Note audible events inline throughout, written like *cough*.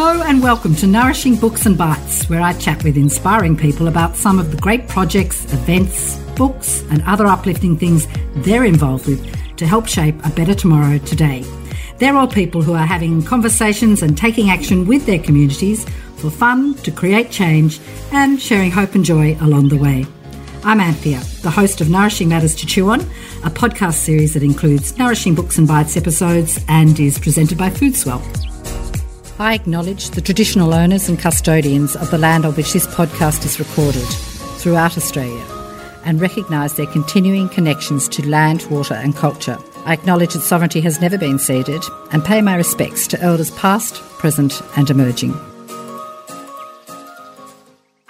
Hello and welcome to Nourishing Books and Bites, where I chat with inspiring people about some of the great projects, events, books, and other uplifting things they're involved with to help shape a better tomorrow today. They're all people who are having conversations and taking action with their communities for fun, to create change, and sharing hope and joy along the way. I'm Anthea, the host of Nourishing Matters to Chew On, a podcast series that includes Nourishing Books and Bites episodes and is presented by Foodswell. I acknowledge the traditional owners and custodians of the land on which this podcast is recorded throughout Australia and recognise their continuing connections to land, water, and culture. I acknowledge that sovereignty has never been ceded and pay my respects to elders past, present, and emerging.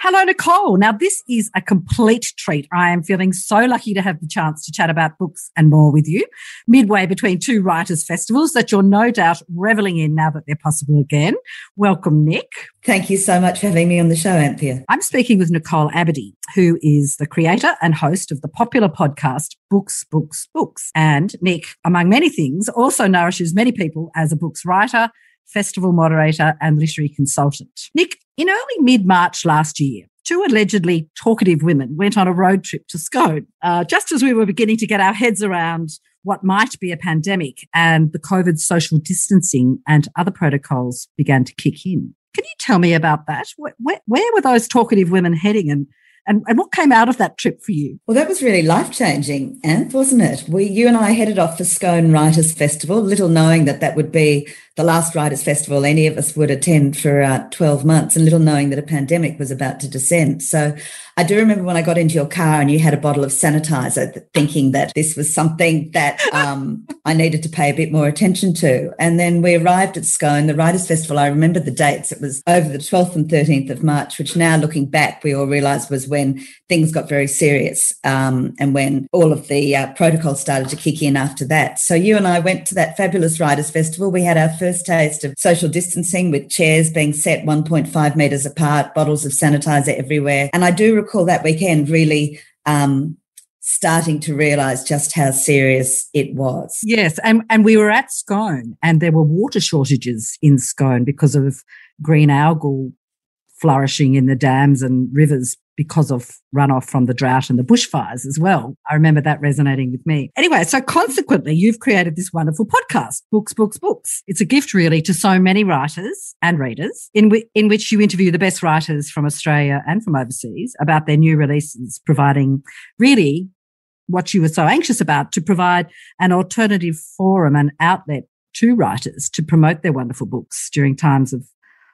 Hello, Nicole. Now, this is a complete treat. I am feeling so lucky to have the chance to chat about books and more with you, midway between two writers' festivals that you're no doubt reveling in now that they're possible again. Welcome, Nick. Thank you so much for having me on the show, Anthea. I'm speaking with Nicole Abadee, who is the creator and host of the popular podcast Books, Books, Books. And Nick, among many things, also nourishes many people as a books writer, festival moderator, and literary consultant. Nick, in early mid March last year, two allegedly talkative women went on a road trip to Scone, uh, just as we were beginning to get our heads around what might be a pandemic and the COVID social distancing and other protocols began to kick in. Can you tell me about that? Where, where, where were those talkative women heading and and, and what came out of that trip for you? Well, that was really life changing, Anne, wasn't it? We, you and I headed off for Scone Writers Festival, little knowing that that would be the last Writers Festival any of us would attend for uh, 12 months, and little knowing that a pandemic was about to descend. So I do remember when I got into your car and you had a bottle of sanitizer, thinking that this was something that um, I needed to pay a bit more attention to. And then we arrived at Scone, the Writers Festival. I remember the dates. It was over the 12th and 13th of March, which now looking back, we all realised was when things got very serious um, and when all of the uh, protocols started to kick in after that. So you and I went to that fabulous Writers Festival. We had our first taste of social distancing with chairs being set 1.5 metres apart, bottles of sanitizer everywhere. And I do recall that weekend really um, starting to realize just how serious it was. Yes, and and we were at Scone and there were water shortages in Scone because of green algal flourishing in the dams and rivers because of runoff from the drought and the bushfires as well. I remember that resonating with me. Anyway, so consequently, you've created this wonderful podcast, Books, Books, Books. It's a gift really to so many writers and readers in, w- in which you interview the best writers from Australia and from overseas about their new releases, providing really what you were so anxious about to provide an alternative forum and outlet to writers to promote their wonderful books during times of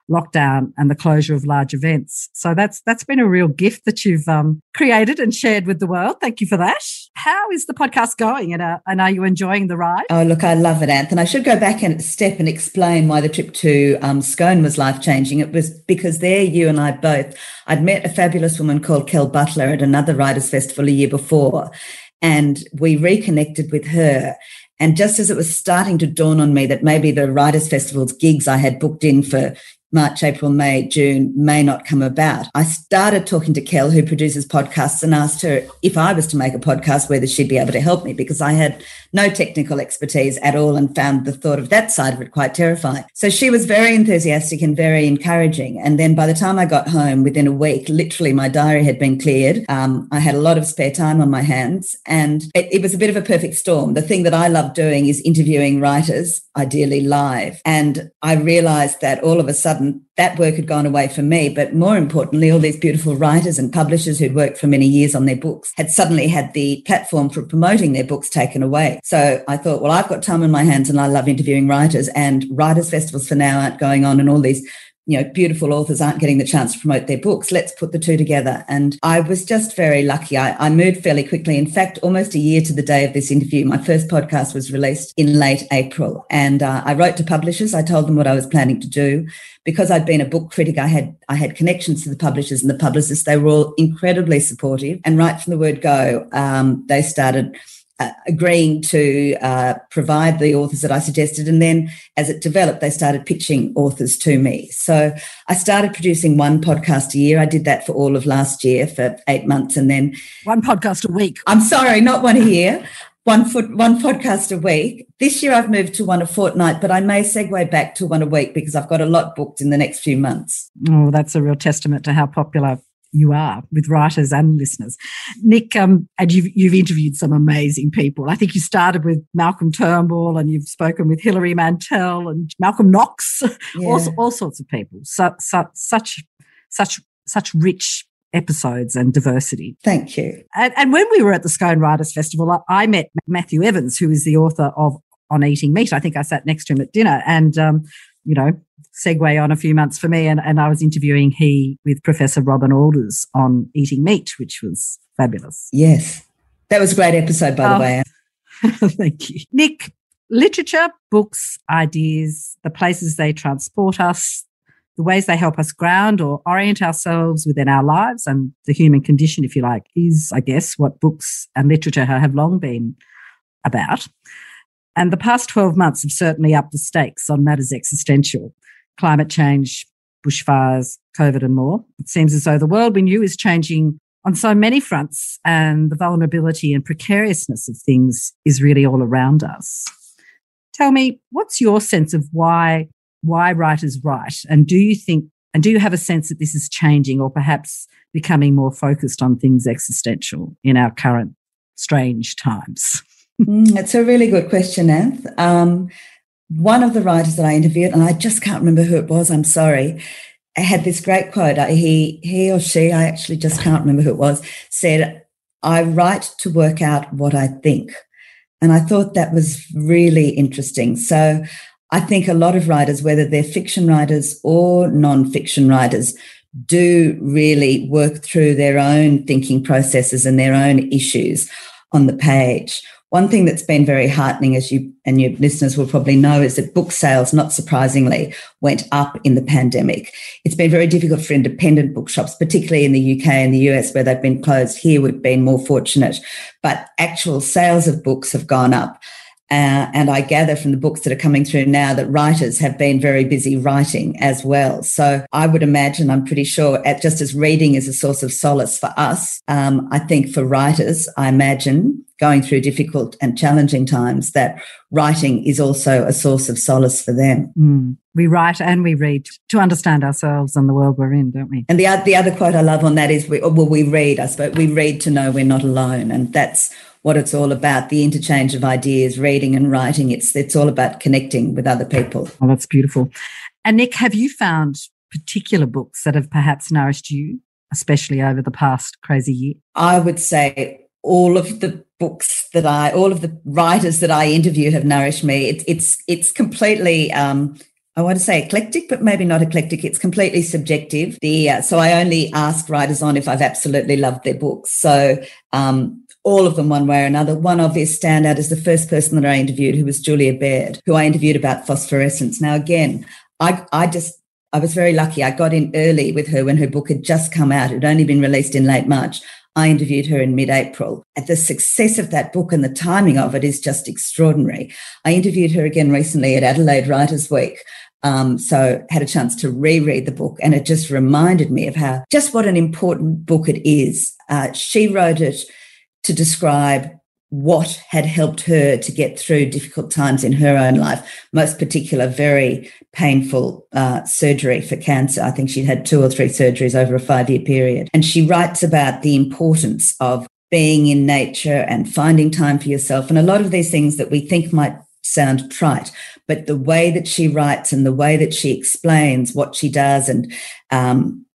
lockdown and the closure of large events. So that's that's been a real gift that you've um, created and shared with the world. Thank you for that. How is the podcast going, and, uh, and are you enjoying the ride? Oh, look, I love it, Anthony. I should go back and step and explain why the trip to um, Scone was life changing. It was because there, you and I both, I'd met a fabulous woman called Kel Butler at another writers' festival a year before, and we reconnected with her. And just as it was starting to dawn on me that maybe the Writers' Festival's gigs I had booked in for March, April, May, June may not come about. I started talking to Kel, who produces podcasts, and asked her if I was to make a podcast, whether she'd be able to help me because I had no technical expertise at all and found the thought of that side of it quite terrifying. So she was very enthusiastic and very encouraging. And then by the time I got home, within a week, literally my diary had been cleared. Um, I had a lot of spare time on my hands, and it, it was a bit of a perfect storm. The thing that I love doing is interviewing writers, ideally live. And I realized that all of a sudden, that work had gone away for me. But more importantly, all these beautiful writers and publishers who'd worked for many years on their books had suddenly had the platform for promoting their books taken away. So I thought, well, I've got time on my hands and I love interviewing writers and writers festivals for now aren't going on and all these you know, beautiful authors aren't getting the chance to promote their books. Let's put the two together. And I was just very lucky. I, I, moved fairly quickly. In fact, almost a year to the day of this interview, my first podcast was released in late April. And uh, I wrote to publishers. I told them what I was planning to do. Because I'd been a book critic, I had I had connections to the publishers and the publicists. They were all incredibly supportive. And right from the word go, um, they started uh, agreeing to uh, provide the authors that I suggested. And then as it developed, they started pitching authors to me. So I started producing one podcast a year. I did that for all of last year for eight months. And then one podcast a week. I'm sorry, not one a year. one foot one podcast a week. This year I've moved to one a fortnight, but I may segue back to one a week because I've got a lot booked in the next few months. Oh, that's a real testament to how popular you are with writers and listeners. Nick, um, and you've, you've interviewed some amazing people. I think you started with Malcolm Turnbull and you've spoken with Hilary Mantel and Malcolm Knox, *laughs* yeah. all, all sorts of people. So, so, such, such, such rich episodes and diversity. Thank you. And, and, when we were at the Scone Writers Festival, I met Matthew Evans, who is the author of On Eating Meat. I think I sat next to him at dinner, and um, you know, segue on a few months for me, and, and I was interviewing he with Professor Robyn Alders on eating meat, which was fabulous. Yes, that was a great episode, by oh, the way. *laughs* thank you, Nick. Literature, books, ideas, the places they transport us, the ways they help us ground or orient ourselves within our lives and the human condition, if you like, is, I guess, what books and literature have long been about. And the past 12 months have certainly upped the stakes on matters existential climate change, bushfires, COVID, and more. It seems as though the world we knew is changing on so many fronts, and the vulnerability and precariousness of things is really all around us. Tell me, what's your sense of why why writers write, and do you think and do you have a sense that this is changing, or perhaps becoming more focused on things existential in our current strange times? mm, it's a really good question, Anth. Um, one of the writers that I interviewed, and I just can't remember who it was, I'm sorry, had this great quote. He, he or she, I actually just can't remember who it was, said, I write to work out what I think. And I thought that was really interesting. So I think a lot of writers, whether they're fiction writers or non-fiction writers, do really work through their own thinking processes and their own issues on the page. One thing that's been very heartening, as you and your listeners will probably know, is that book sales, not surprisingly, went up in the pandemic. It's been very difficult for independent bookshops, particularly in the UK and the US, where they've been closed. Here, we've been more fortunate, but actual sales of books have gone up. Uh, and I gather from the books that are coming through now that writers have been very busy writing as well. So I would imagine, I'm pretty sure, at, just as reading is a source of solace for us, um, I think for writers, I imagine going through difficult and challenging times, that writing is also a source of solace for them. Mm. We write and we read to understand ourselves and the world we're in, don't we? And the, the other quote I love on that is, we, well, we read, I suppose, we read to know we're not alone. And that's what it's all about the interchange of ideas reading and writing it's it's all about connecting with other people oh that's beautiful and nick have you found particular books that have perhaps nourished you especially over the past crazy year i would say all of the books that i all of the writers that i interview have nourished me it's it's it's completely um I want to say eclectic, but maybe not eclectic. It's completely subjective. The uh, so I only ask writers on if I've absolutely loved their books. So um, all of them one way or another. One obvious standout is the first person that I interviewed, who was Julia Baird, who I interviewed about phosphorescence. Now, again, I, I just, I was very lucky. I got in early with her when her book had just come out. It had only been released in late March. I interviewed her in mid April. The success of that book and the timing of it is just extraordinary. I interviewed her again recently at Adelaide Writers Week. Um, so had a chance to reread the book and it just reminded me of how just what an important book it is. Uh, she wrote it to describe what had helped her to get through difficult times in her own life, most particular, very painful uh, surgery for cancer. I think she'd had two or three surgeries over a five year period. And she writes about the importance of being in nature and finding time for yourself. And a lot of these things that we think might sound trite, but the way that she writes and the way that she explains what she does and um,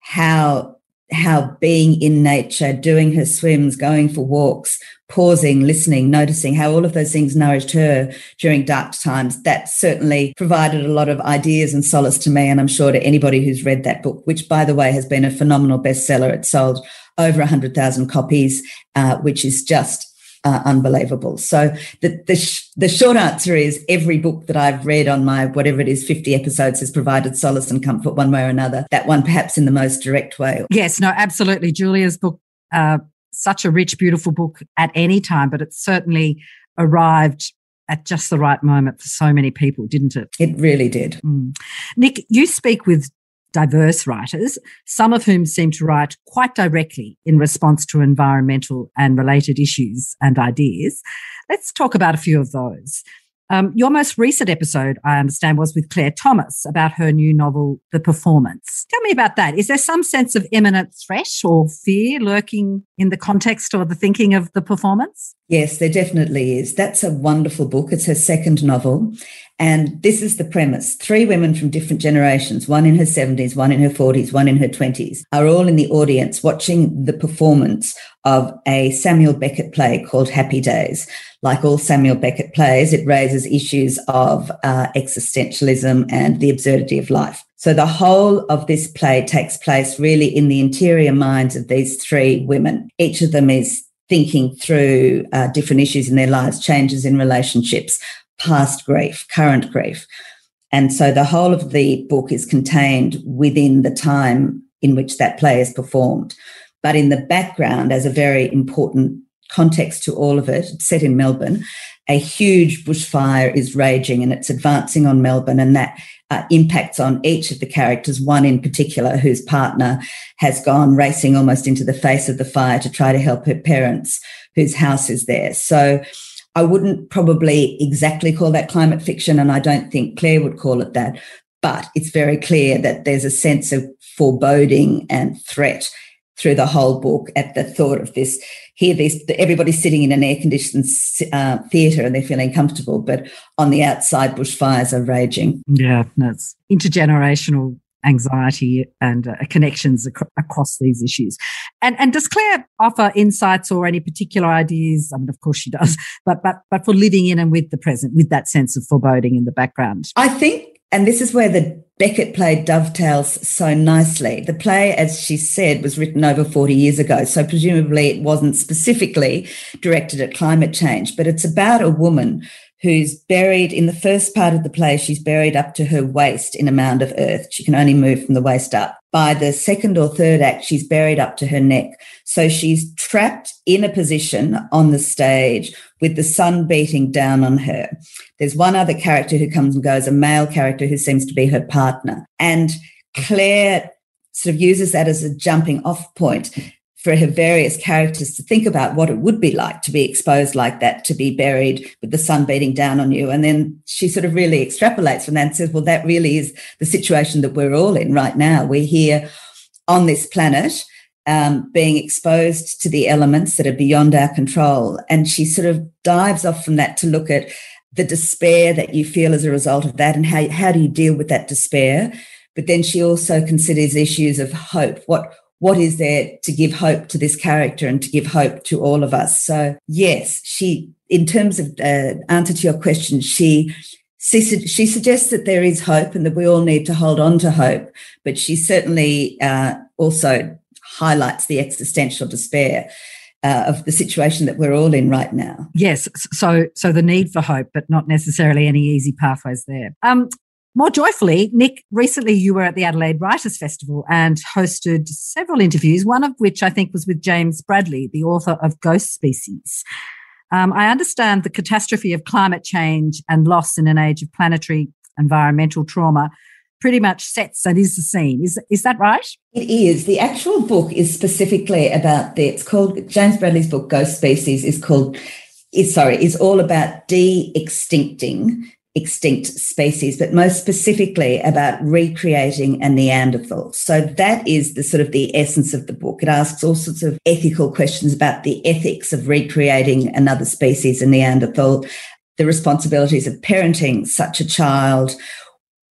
how how being in nature, doing her swims, going for walks, pausing, listening, noticing how all of those things nourished her during dark times. That certainly provided a lot of ideas and solace to me. And I'm sure to anybody who's read that book, which by the way has been a phenomenal bestseller. It sold over 100,000 copies, uh, which is just uh, unbelievable. So the the, sh- the short answer is every book that I've read on my whatever it is 50 episodes has provided solace and comfort one way or another. That one perhaps in the most direct way. Yes, no, absolutely. Julia's book, uh, such a rich, beautiful book at any time, but it certainly arrived at just the right moment for so many people, didn't it? It really did. Mm. Nick, you speak with diverse writers, some of whom seem to write quite directly in response to environmental and related issues and ideas. Let's talk about a few of those. Um, your most recent episode, I understand, was with Claire Thomas about her new novel, The Performance. Tell me about that. Is there some sense of imminent threat or fear lurking in the context or the thinking of The Performance? Yes, there definitely is. That's a wonderful book. It's her second novel. And this is the premise. Three women from different generations, one in her 70s, one in her 40s, one in her 20s, are all in the audience watching the performance of a Samuel Beckett play called Happy Days. Like all Samuel Beckett plays, it raises issues of uh, existentialism and the absurdity of life. So the whole of this play takes place really in the interior minds of these three women. Each of them is thinking through uh, different issues in their lives, changes in relationships, past grief, current grief. And so the whole of the book is contained within the time in which that play is performed. But in the background, as a very important context to all of it, set in Melbourne, a huge bushfire is raging and it's advancing on Melbourne, and that uh, impacts on each of the characters, one in particular whose partner has gone racing almost into the face of the fire to try to help her parents, whose house is there. So I wouldn't probably exactly call that climate fiction, and I don't think Claire would call it that. But it's very clear that there's a sense of foreboding and threat through the whole book at the thought of this. Here, these everybody's sitting in an air-conditioned uh, theatre and they're feeling comfortable, but on the outside, bushfires are raging. Yeah, that's intergenerational anxiety and uh, connections ac- across these issues. And and does Claire offer insights or any particular ideas? I mean, of course she does, *laughs* but but but for living in and with the present, with that sense of foreboding in the background. I think and this is where the Beckett play dovetails so nicely. The play, as she said, was written over 40 years ago. So presumably it wasn't specifically directed at climate change, but it's about a woman who's buried in the first part of the play. She's buried up to her waist in a mound of earth. She can only move from the waist up. By the second or third act, she's buried up to her neck. So she's trapped in a position on the stage with the sun beating down on her. There's one other character who comes and goes, a male character who seems to be her partner. And Claire sort of uses that as a jumping off point for her various characters to think about what it would be like to be exposed like that, to be buried with the sun beating down on you. And then she sort of really extrapolates from that and says, well, that really is the situation that we're all in right now. We're here on this planet. Um, being exposed to the elements that are beyond our control. And she sort of dives off from that to look at the despair that you feel as a result of that and how, how do you deal with that despair? But then she also considers issues of hope. What what is there to give hope to this character and to give hope to all of us? So yes, she, in terms of uh, answer to your question, she she, she suggests that there is hope and that we all need to hold on to hope, but she certainly uh, also highlights the existential despair. Uh, of the situation that we're all in right now. Yes, so so the need for hope, but not necessarily any easy pathways there. Um, more joyfully, Nick, recently you were at the Adelaide Writers Festival and hosted several interviews, one of which I think was with James Bradley, the author of Ghost Species. Um, I understand the catastrophe of climate change and loss in an age of planetary environmental trauma pretty much sets and is the scene. Is, is that right? It is. The actual book is specifically about the, it's called, James Bradley's book, Ghost Species, is called, is sorry, is all about de-extincting extinct species, but most specifically about recreating a Neanderthal. So that is the sort of the essence of the book. It asks all sorts of ethical questions about the ethics of recreating another species, a Neanderthal, the responsibilities of parenting such a child,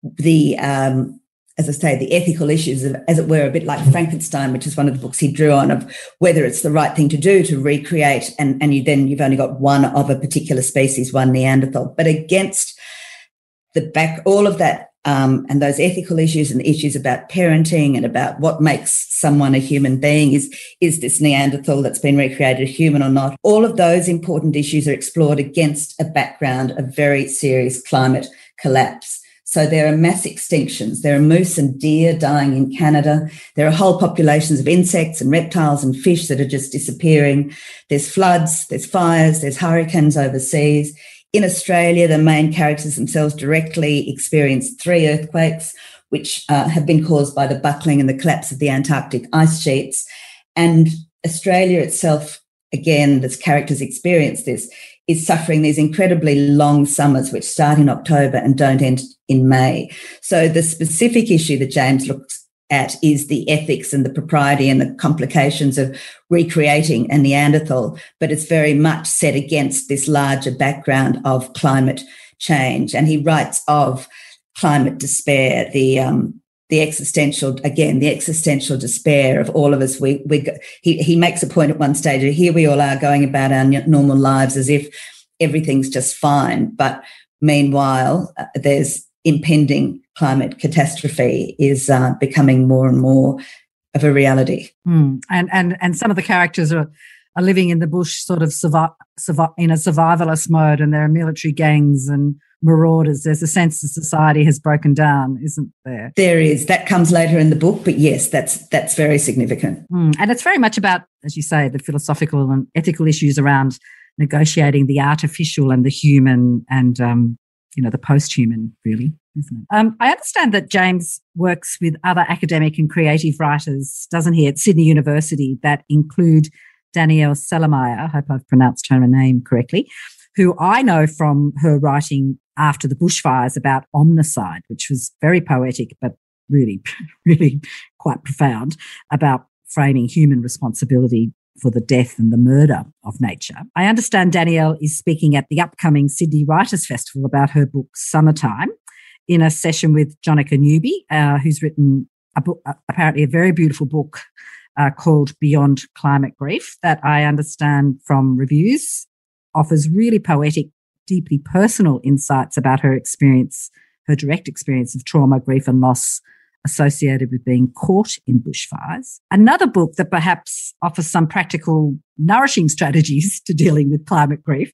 the um, as I say, the ethical issues of, as it were, a bit like Frankenstein, which is one of the books he drew on of whether it's the right thing to do to recreate, and, and you then you've only got one of a particular species, one Neanderthal, but against the back, all of that, um, and those ethical issues and issues about parenting and about what makes someone a human being is is this Neanderthal that's been recreated human or not? All of those important issues are explored against a background of very serious climate collapse. So there are mass extinctions. There are moose and deer dying in Canada. There are whole populations of insects and reptiles and fish that are just disappearing. There's floods, there's fires, there's hurricanes overseas. In Australia, the main characters themselves directly experienced three earthquakes, which uh, have been caused by the buckling and the collapse of the Antarctic ice sheets. And Australia itself, again, its characters experience this, is suffering these incredibly long summers, which start in October and don't end in May. So the specific issue that James looks at is the ethics and the propriety and the complications of recreating a Neanderthal, but it's very much set against this larger background of climate change. And he writes of climate despair, the um, the existential again the existential despair of all of us we we he, he makes a point at one stage here we all are going about our normal lives as if everything's just fine but meanwhile uh, there's impending climate catastrophe is uh, becoming more and more of a reality mm. and and and some of the characters are are living in the bush sort of survive, survi- in a survivalist mode and there are military gangs and marauders. There's a sense that society has broken down, isn't there? There is. That comes later in the book, but yes, that's that's very significant. Mm. And it's very much about, as you say, the philosophical and ethical issues around negotiating the artificial and the human and um, you know the post-human, really. Isn't it? Um, I understand that James works with other academic and creative writers, doesn't he, at Sydney University that include Danielle Celermajer, I hope I've pronounced her name correctly, who I know from her writing after the bushfires about omnicide, which was very poetic, but really, *laughs* really quite profound about framing human responsibility for the death and the murder of nature. I understand Danielle is speaking at the upcoming Sydney Writers' Festival about her book Summertime in a session with Jonica Newby, uh, who's written a book, uh, apparently a very beautiful book uh, called Beyond Climate Grief that I understand from reviews offers really poetic deeply personal insights about her experience, her direct experience of trauma, grief, and loss associated with being caught in bushfires. Another book that perhaps offers some practical, nourishing strategies *laughs* to dealing with climate grief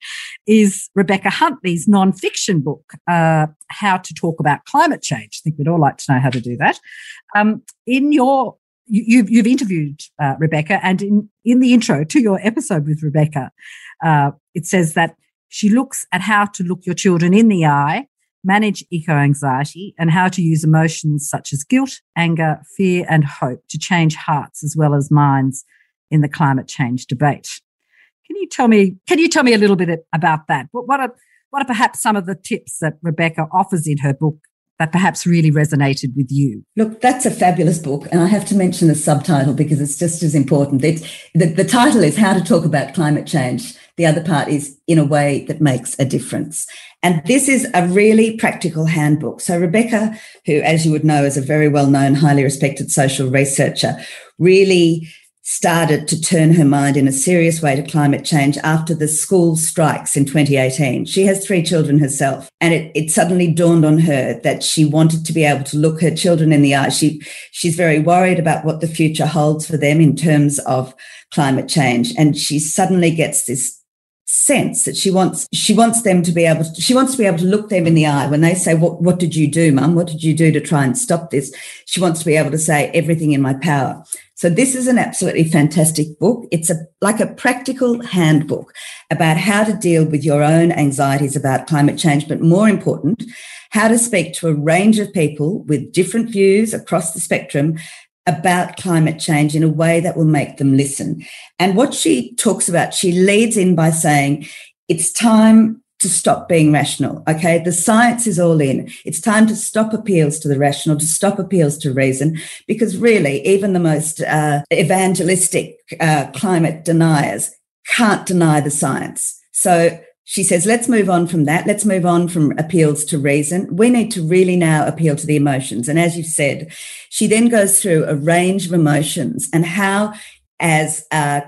is Rebecca Huntley's non-fiction book, uh, How to Talk About Climate Change. I think we'd all like to know how to do that. Um, in your you, have you've interviewed uh, Rebecca, and in, in the intro to your episode with Rebecca, uh, it says that she looks at how to look your children in the eye, manage eco anxiety, and how to use emotions such as guilt, anger, fear, and hope to change hearts as well as minds in the climate change debate. Can you tell me? Can you tell me a little bit about that? What, are what are perhaps some of the tips that Rebecca offers in her book that perhaps really resonated with you? Look, that's a fabulous book. And I have to mention the subtitle because it's just as important. It's, the, the title is How to Talk About Climate Change. The other part is In a Way That Makes a Difference. And this is a really practical handbook. So, Rebecca, who, as you would know, is a very well known, highly respected social researcher, really started to turn her mind in a serious way to climate change after the school strikes in 2018. She has three children herself, and it, it suddenly dawned on her that she wanted to be able to look her children in the eye. She, she's very worried about what the future holds for them in terms of climate change. And she suddenly gets this sense that she wants she wants them to be able to she wants to be able to look them in the eye when they say what what did you do mum? What did you do to try and stop this? She wants to be able to say everything in my power. So this is an absolutely fantastic book. It's a like a practical handbook about how to deal with your own anxieties about climate change but more important how to speak to a range of people with different views across the spectrum about climate change in a way that will make them listen. And what she talks about, she leads in by saying, it's time to stop being rational. Okay. The science is all in. It's time to stop appeals to the rational, to stop appeals to reason, because really, even the most uh, evangelistic uh, climate deniers can't deny the science. So she says, let's move on from that. Let's move on from appeals to reason. We need to really now appeal to the emotions. And as you've said, she then goes through a range of emotions and how, as uh,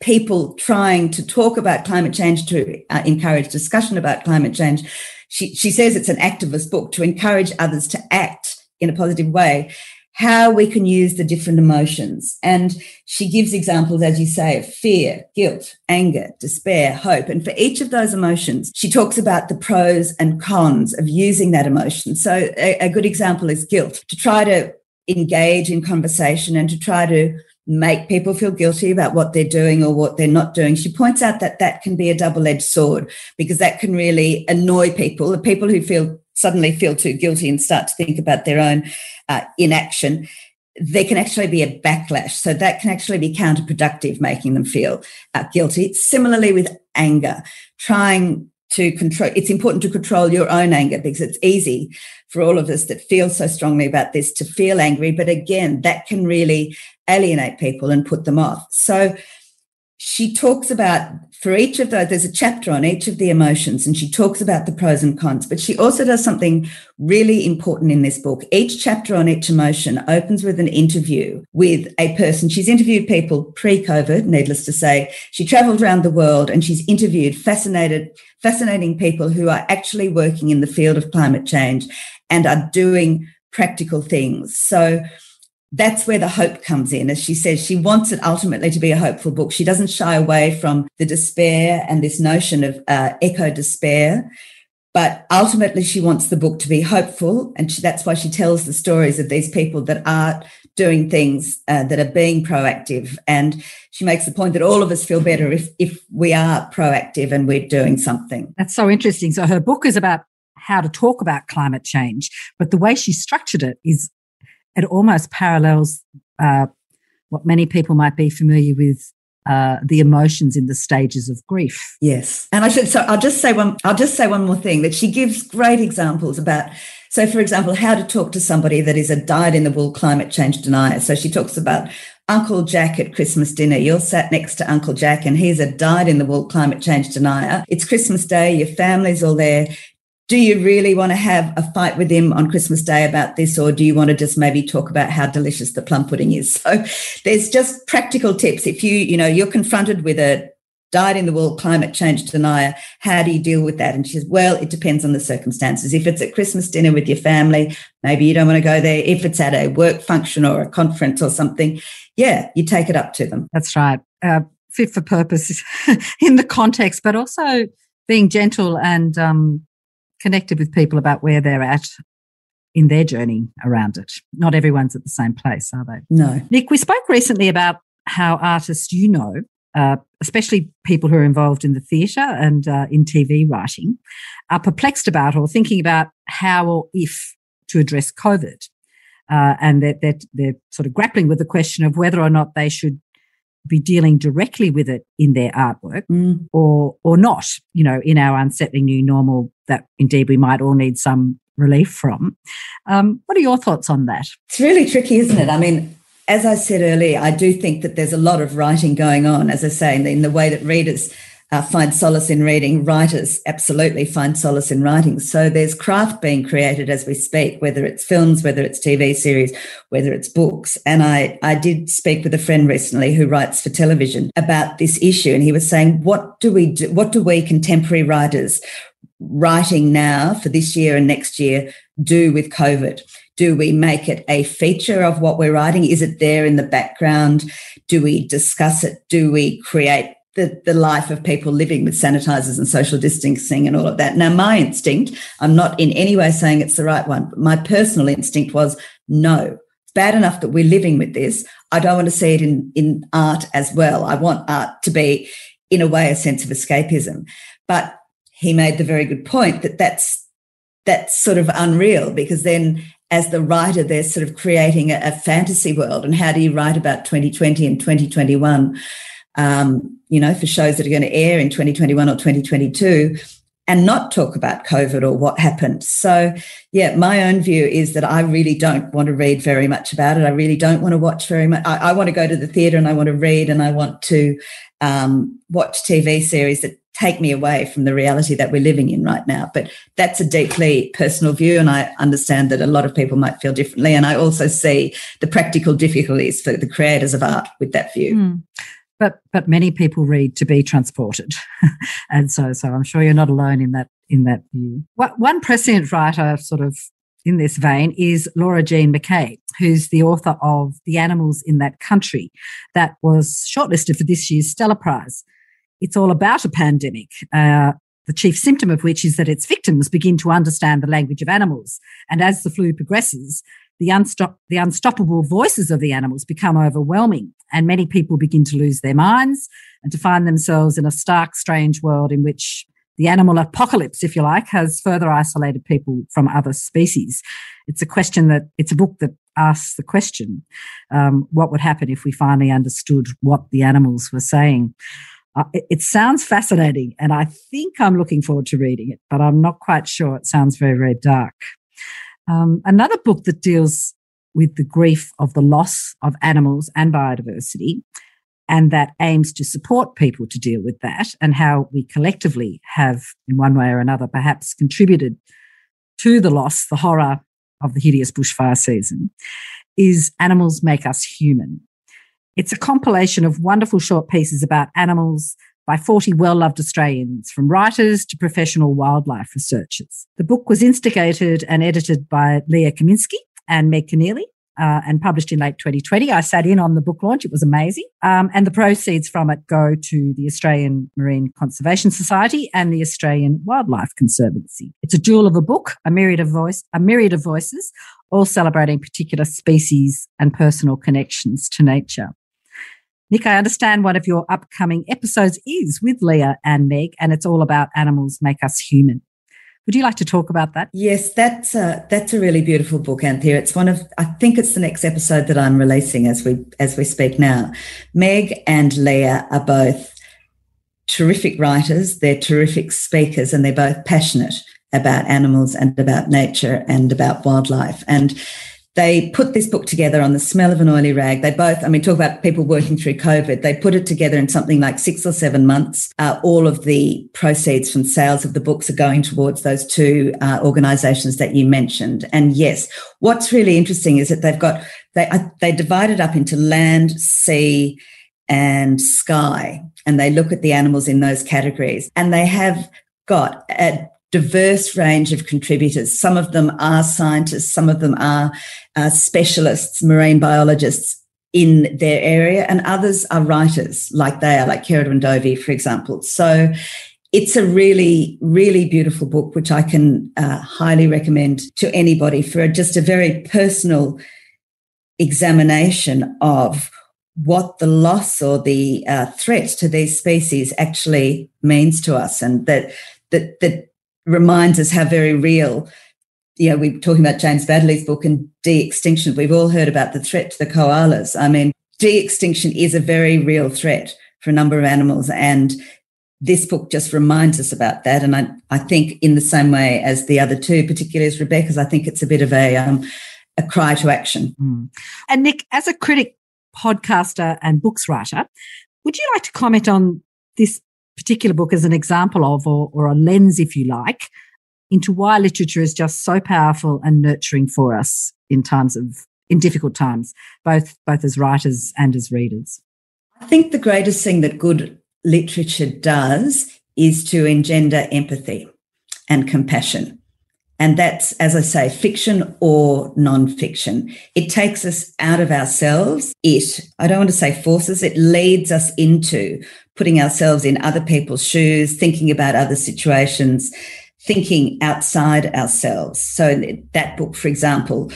people trying to talk about climate change, to uh, encourage discussion about climate change, she, she says it's an activist book to encourage others to act in a positive way how we can use the different emotions. And she gives examples, as you say, of fear, guilt, anger, despair, hope. And for each of those emotions, she talks about the pros and cons of using that emotion. So a, a good example is guilt, to try to engage in conversation and to try to make people feel guilty about what they're doing or what they're not doing. She points out that that can be a double edged sword because that can really annoy people, the people who feel suddenly feel too guilty and start to think about their own uh, inaction, there can actually be a backlash. So that can actually be counterproductive, making them feel uh, guilty. Similarly, with anger, trying to control, it's important to control your own anger because it's easy for all of us that feel so strongly about this to feel angry. But again, that can really alienate people and put them off. So she talks about for each of those, there's a chapter on each of the emotions, and she talks about the pros and cons. But she also does something really important in this book. Each chapter on each emotion opens with an interview with a person. She's interviewed people pre COVID, needless to say. She traveled around the world and she's interviewed fascinated, fascinating people who are actually working in the field of climate change and are doing practical things. So, that's where the hope comes in. As she says, she wants it ultimately to be a hopeful book. She doesn't shy away from the despair and this notion of uh, eco despair. But ultimately, she wants the book to be hopeful. And she, that's why she tells the stories of these people that are doing things uh, that are being proactive. And she makes the point that all of us feel better if, if we are proactive and we're doing something. That's so interesting. So her book is about how to talk about climate change, but the way she structured it is it almost parallels uh, what many people might be familiar with uh, the emotions in the stages of grief. Yes, and I should. So I'll just say one. I'll just say one more thing that she gives great examples about. So, for example, how to talk to somebody that is a dyed-in-the-wool climate change denier. So she talks about Uncle Jack at Christmas dinner. You're sat next to Uncle Jack, and he's a dyed-in-the-wool climate change denier. It's Christmas Day. Your family's all there do you really want to have a fight with him on Christmas Day about this, or do you want to just maybe talk about how delicious the plum pudding is? *laughs* So there's just practical tips. If you, you know, you're confronted with a dyed in the wool climate change denier, how do you deal with that? And she says, well, it depends on the circumstances. If it's at Christmas dinner with your family, maybe you don't want to go there. If it's at a work function or a conference or something, yeah, you take it up to them. That's right. Uh, fit for purpose *laughs* in the context, but also being gentle and um, connected with people about where they're at in their journey around it. Not everyone's at the same place, are they? No. Nick, we spoke recently about how artists you know, uh, especially people who are involved in the theatre and uh, in TV writing, are perplexed about or thinking about how or if to address COVID. Uh, and that they're, they're, sort of grappling with the question of whether or not they should be dealing directly with it in their artwork mm. or or not you know in our unsettling new normal that indeed we might all need some relief from. Um, what are your thoughts on that? It's really tricky isn't it? I mean as i said earlier i do think that there's a lot of writing going on as i say in the, in the way that readers uh, find solace in reading. Writers absolutely find solace in writing. So there's craft being created as we speak, whether it's films, whether it's TV series, whether it's books. And I, I did speak with a friend recently who writes for television about this issue. And he was saying, what do we do? What do we contemporary writers writing now for this year and next year do with COVID? Do we make it a feature of what we're writing? Is it there in the background? Do we discuss it? Do we create the, the life of people living with sanitizers and social distancing and all of that. Now, my instinct, I'm not in any way saying it's the right one, but my personal instinct was no, it's bad enough that we're living with this. I don't want to see it in, in art as well. I want art to be, in a way, a sense of escapism. But he made the very good point that that's that's sort of unreal because then as the writer they're sort of creating a, a fantasy world and how do you write about 2020 and 2021 um, you know, for shows that are going to air in 2021 or 2022 and not talk about COVID or what happened. So, yeah, my own view is that I really don't want to read very much about it. I really don't want to watch very much. I, I want to go to the theatre and I want to read and I want to um, watch TV series that take me away from the reality that we're living in right now. But that's a deeply personal view. And I understand that a lot of people might feel differently. And I also see the practical difficulties for the creators of art with that view. Mm but but many people read to be transported, *laughs* and so so I'm sure you're not alone in that in that view. One prescient writer, sort of in this vein, is Laura Jean McKay, who's the author of The Animals in That Country, that was shortlisted for this year's Stella Prize. It's all about a pandemic. Uh, the chief symptom of which is that its victims begin to understand the language of animals. And as the flu progresses, the, unstop- the unstoppable voices of the animals become overwhelming, and many people begin to lose their minds and to find themselves in a stark, strange world in which the animal apocalypse, if you like, has further isolated people from other species. It's a question that, it's a book that asks the question, um, what would happen if we finally understood what the animals were saying? Uh, it, it, sounds fascinating, and I think I'm looking forward to reading it, but I'm not quite sure. It sounds very, very dark. Um, another book that deals with the grief of the loss of animals and biodiversity and that aims to support people to deal with that and how we collectively have, in one way or another, perhaps contributed to the loss, the horror of the hideous bushfire season, is Animals Make Us Human. It's a compilation of wonderful short pieces about animals by 40 well loved Australians, from writers to professional wildlife researchers. The book was instigated and edited by Leah Kaminski and Meg Keneally uh, and published in late 2020. I sat in on the book launch. It was amazing. Um, and the proceeds from it go to the Australian Marine Conservation Society and the Australian Wildlife Conservancy. It's a jewel of a book, a myriad of voice, a myriad of voices, all celebrating particular species and personal connections to nature. Nick, I understand one of your upcoming episodes is with Leah and Meg, and it's all about animals make us human. Would you like to talk about that? Yes, that's a, that's a really beautiful book, Anthea. It's one of I think it's the next episode that I'm releasing as we as we speak now. Meg and Leah are both terrific writers. They're terrific speakers, and they're both passionate about animals and about nature and about wildlife. And they put this book together on the smell of an oily rag. They both, I mean, talk about people working through COVID. They put it together in something like six or seven months. Uh, all of the proceeds from sales of the books are going towards those two uh, organizations that you mentioned. And yes, what's really interesting is that they've got, they, uh, they divide it up into land, sea, and sky. And they look at the animals in those categories. And they have got a diverse range of contributors. Some of them are scientists, some of them are uh, specialists, marine biologists in their area, and others are writers like they are, like Ceridwen Dovey, for example. So it's a really, really beautiful book, which I can uh, highly recommend to anybody for just a very personal examination of what the loss or the uh, threat to these species actually means to us, and that that that reminds us how very real. You know, we're talking about James Bradley's book and de-extinction. We've all heard about the threat to the koalas. I mean, de-extinction is a very real threat for a number of animals, and this book just reminds us about that. And I, I think in the same way as the other two, particularly as Rebecca's, I think it's a bit of a um, a cry to action. Mm. And Nick, as a critic, podcaster, and books writer, would you like to comment on this particular book as an example of, or, or a lens, if you like, into why literature is just so powerful and nurturing for us in times of in difficult times, both both as writers and as readers. I think the greatest thing that good literature does is to engender empathy and compassion. And that's, as I say, fiction or non-fiction. It takes us out of ourselves. It, I don't want to say forces, it leads us into putting ourselves in other people's shoes, thinking about other situations, thinking outside ourselves. So that book, for example,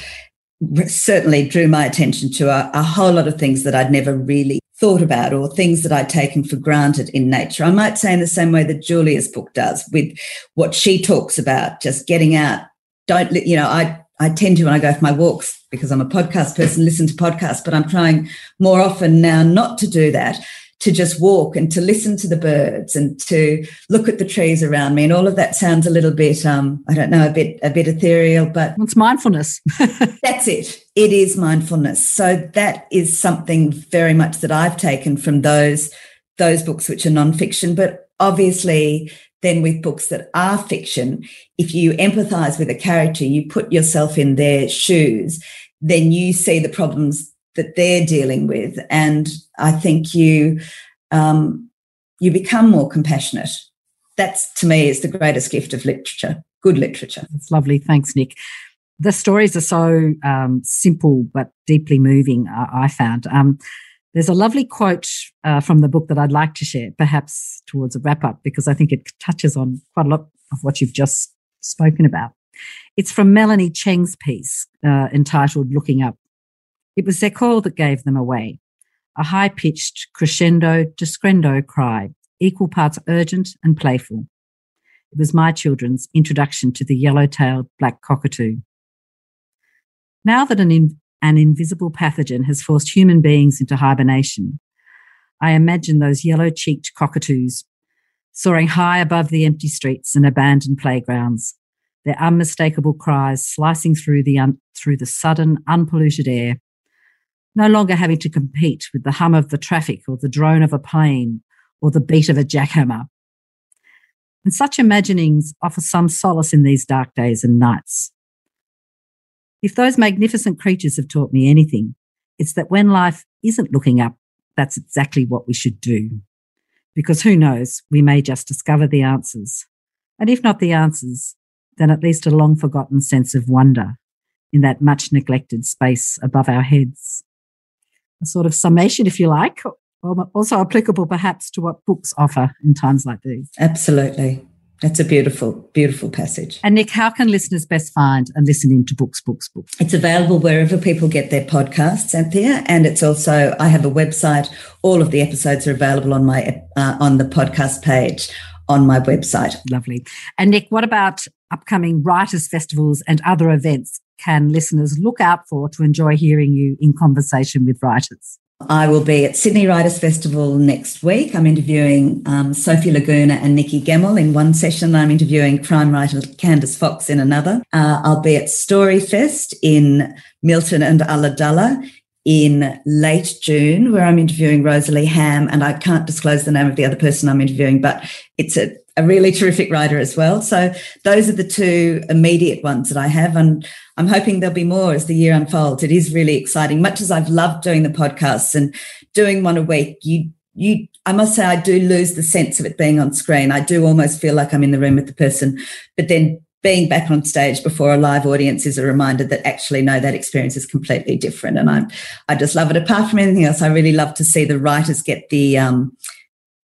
certainly drew my attention to a, a, whole lot of things that I'd never really thought about or things that I'd taken for granted in nature. I might say in the same way that Julia's book does with what she talks about, just getting out. Don't, you know, I, I tend to, when I go for my walks, because I'm a podcast person, listen to podcasts, but I'm trying more often now not to do that to just walk and to listen to the birds and to look at the trees around me. And all of that sounds a little bit um, i don't know a bit a bit ethereal but it's mindfulness. *laughs* That's it. It is mindfulness. So that is something very much that i've taken from those those books which are nonfiction. But obviously then with books that are fiction if you empathize with a character you put yourself in their shoes then you see the problems that they're dealing with, and I think you um, you become more compassionate. That's to me is the greatest gift of literature, good literature. That's lovely. Thanks, Nick. The stories are so um, simple but deeply moving. I, I found. Um, there's a lovely quote uh, from the book that I'd like to share, perhaps towards a wrap up, because I think it touches on quite a lot of what you've just spoken about. It's from Melanie Cheng's piece uh, entitled Looking Up. It was their call that gave them away. A high pitched crescendo, descendo cry, equal parts urgent and playful. it was my children's introduction to the yellow-tailed black cockatoo. Now that an, in, an invisible pathogen has forced human beings into hibernation, I imagine those yellow-cheeked cockatoos soaring high above the empty streets and abandoned playgrounds, their unmistakable cries slicing through the, un- through the sudden, unpolluted air, no longer having to compete with the hum of the traffic or the drone of a plane or the beat of a jackhammer. And such imaginings offer some solace in these dark days and nights. If those magnificent creatures have taught me anything, it's that when life isn't looking up, that's exactly what we should do. Because who knows, we may just discover the answers. And if not the answers, then at least a long forgotten sense of wonder in that much neglected space above our heads. A sort of summation, if you like, also applicable perhaps to what books offer in times like these. Absolutely. That's a beautiful, beautiful passage. And Nick, how can listeners best find and listen into books, books, books? It's available wherever people get their podcasts, Anthea, and it's also I have a website. All of the episodes are available on my uh, on the podcast page on my website. Lovely. And Nick, what about upcoming writers' festivals and other events? Can listeners look out for to enjoy hearing you in conversation with writers? I will be at Sydney Writers Festival next week. I'm interviewing um, Sophie Laguna and Nikki Gemmell in one session. I'm interviewing crime writer Candice Fox in another. Uh, I'll be at Storyfest in Milton and Ulladulla in late June, where I'm interviewing Rosalie Ham, and I can't disclose the name of the other person I'm interviewing, but it's a, a really terrific writer as well. So those are the two immediate ones that I have. And I'm hoping there'll be more as the year unfolds. It is really exciting. Much as I've loved doing the podcasts and doing one a week, you you I must say I do lose the sense of it being on screen. I do almost feel like I'm in the room with the person, but then being back on stage before a live audience is a reminder that actually no that experience is completely different and i i just love it apart from anything else i really love to see the writers get the um,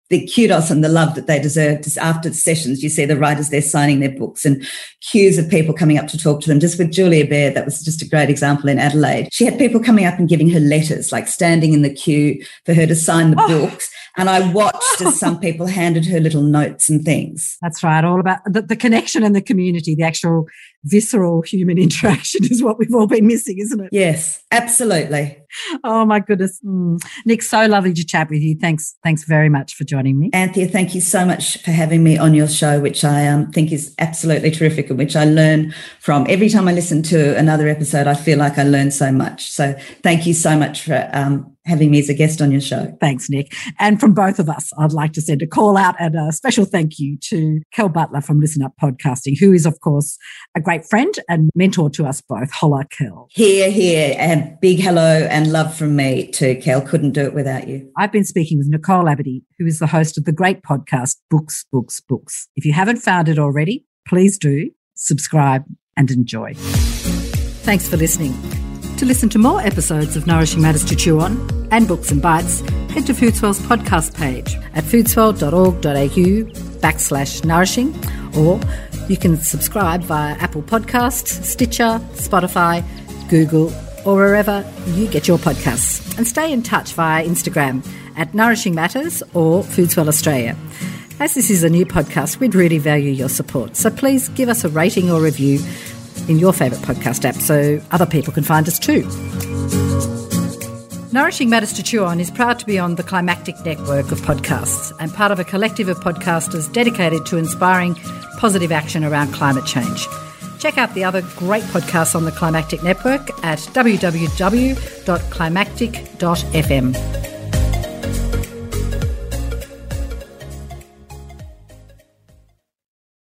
the kudos and the love that they deserve. Just after the sessions, you see the writers there signing their books and queues of people coming up to talk to them. Just with Julia Baird, that was just a great example in Adelaide. She had people coming up and giving her letters, like standing in the queue for her to sign the oh. books. And I watched as some people handed her little notes and things. That's right. All about the, the connection and the community, the actual visceral human *laughs* interaction is what we've all been missing, isn't it? Yes, absolutely. Oh my goodness. Mm. Nick, so lovely to chat with you. Thanks. Thanks very much for joining me. Anthea, thank you so much for having me on your show, which I um, think is absolutely terrific and which I learn from. Every time I listen to another episode, I feel like I learn so much. So thank you so much for um, having me as a guest on your show. Thanks, Nick. And from both of us, I'd like to send a call out and a special thank you to Kel Butler from Listen Up Podcasting, who is, of course, a great friend and mentor to us both. Holla, Kel. Hear, hear. And big hello and love from me to Kel. Couldn't do it without you. I've been speaking with Nicole Abadee, who is the host of the great podcast, Books, Books, Books. If you haven't found it already, please do subscribe and enjoy. Thanks for listening. To listen to more episodes of Nourishing Matters to Chew On and Books and Bites, head to Foodswell's podcast page at foodswell.org.au backslash nourishing, or you can subscribe via Apple Podcasts, Stitcher, Spotify, Google, or wherever you get your podcasts. And stay in touch via Instagram at Nourishing Matters or Foodswell Australia. As this is a new podcast, we'd really value your support. So please give us a rating or review in your favourite podcast app so other people can find us too. Nourishing Matters to Chew On is proud to be on the Climactic network of podcasts and part of a collective of podcasters dedicated to inspiring positive action around climate change. Check out the other great podcasts on the Climactic network at www.climactic.fm.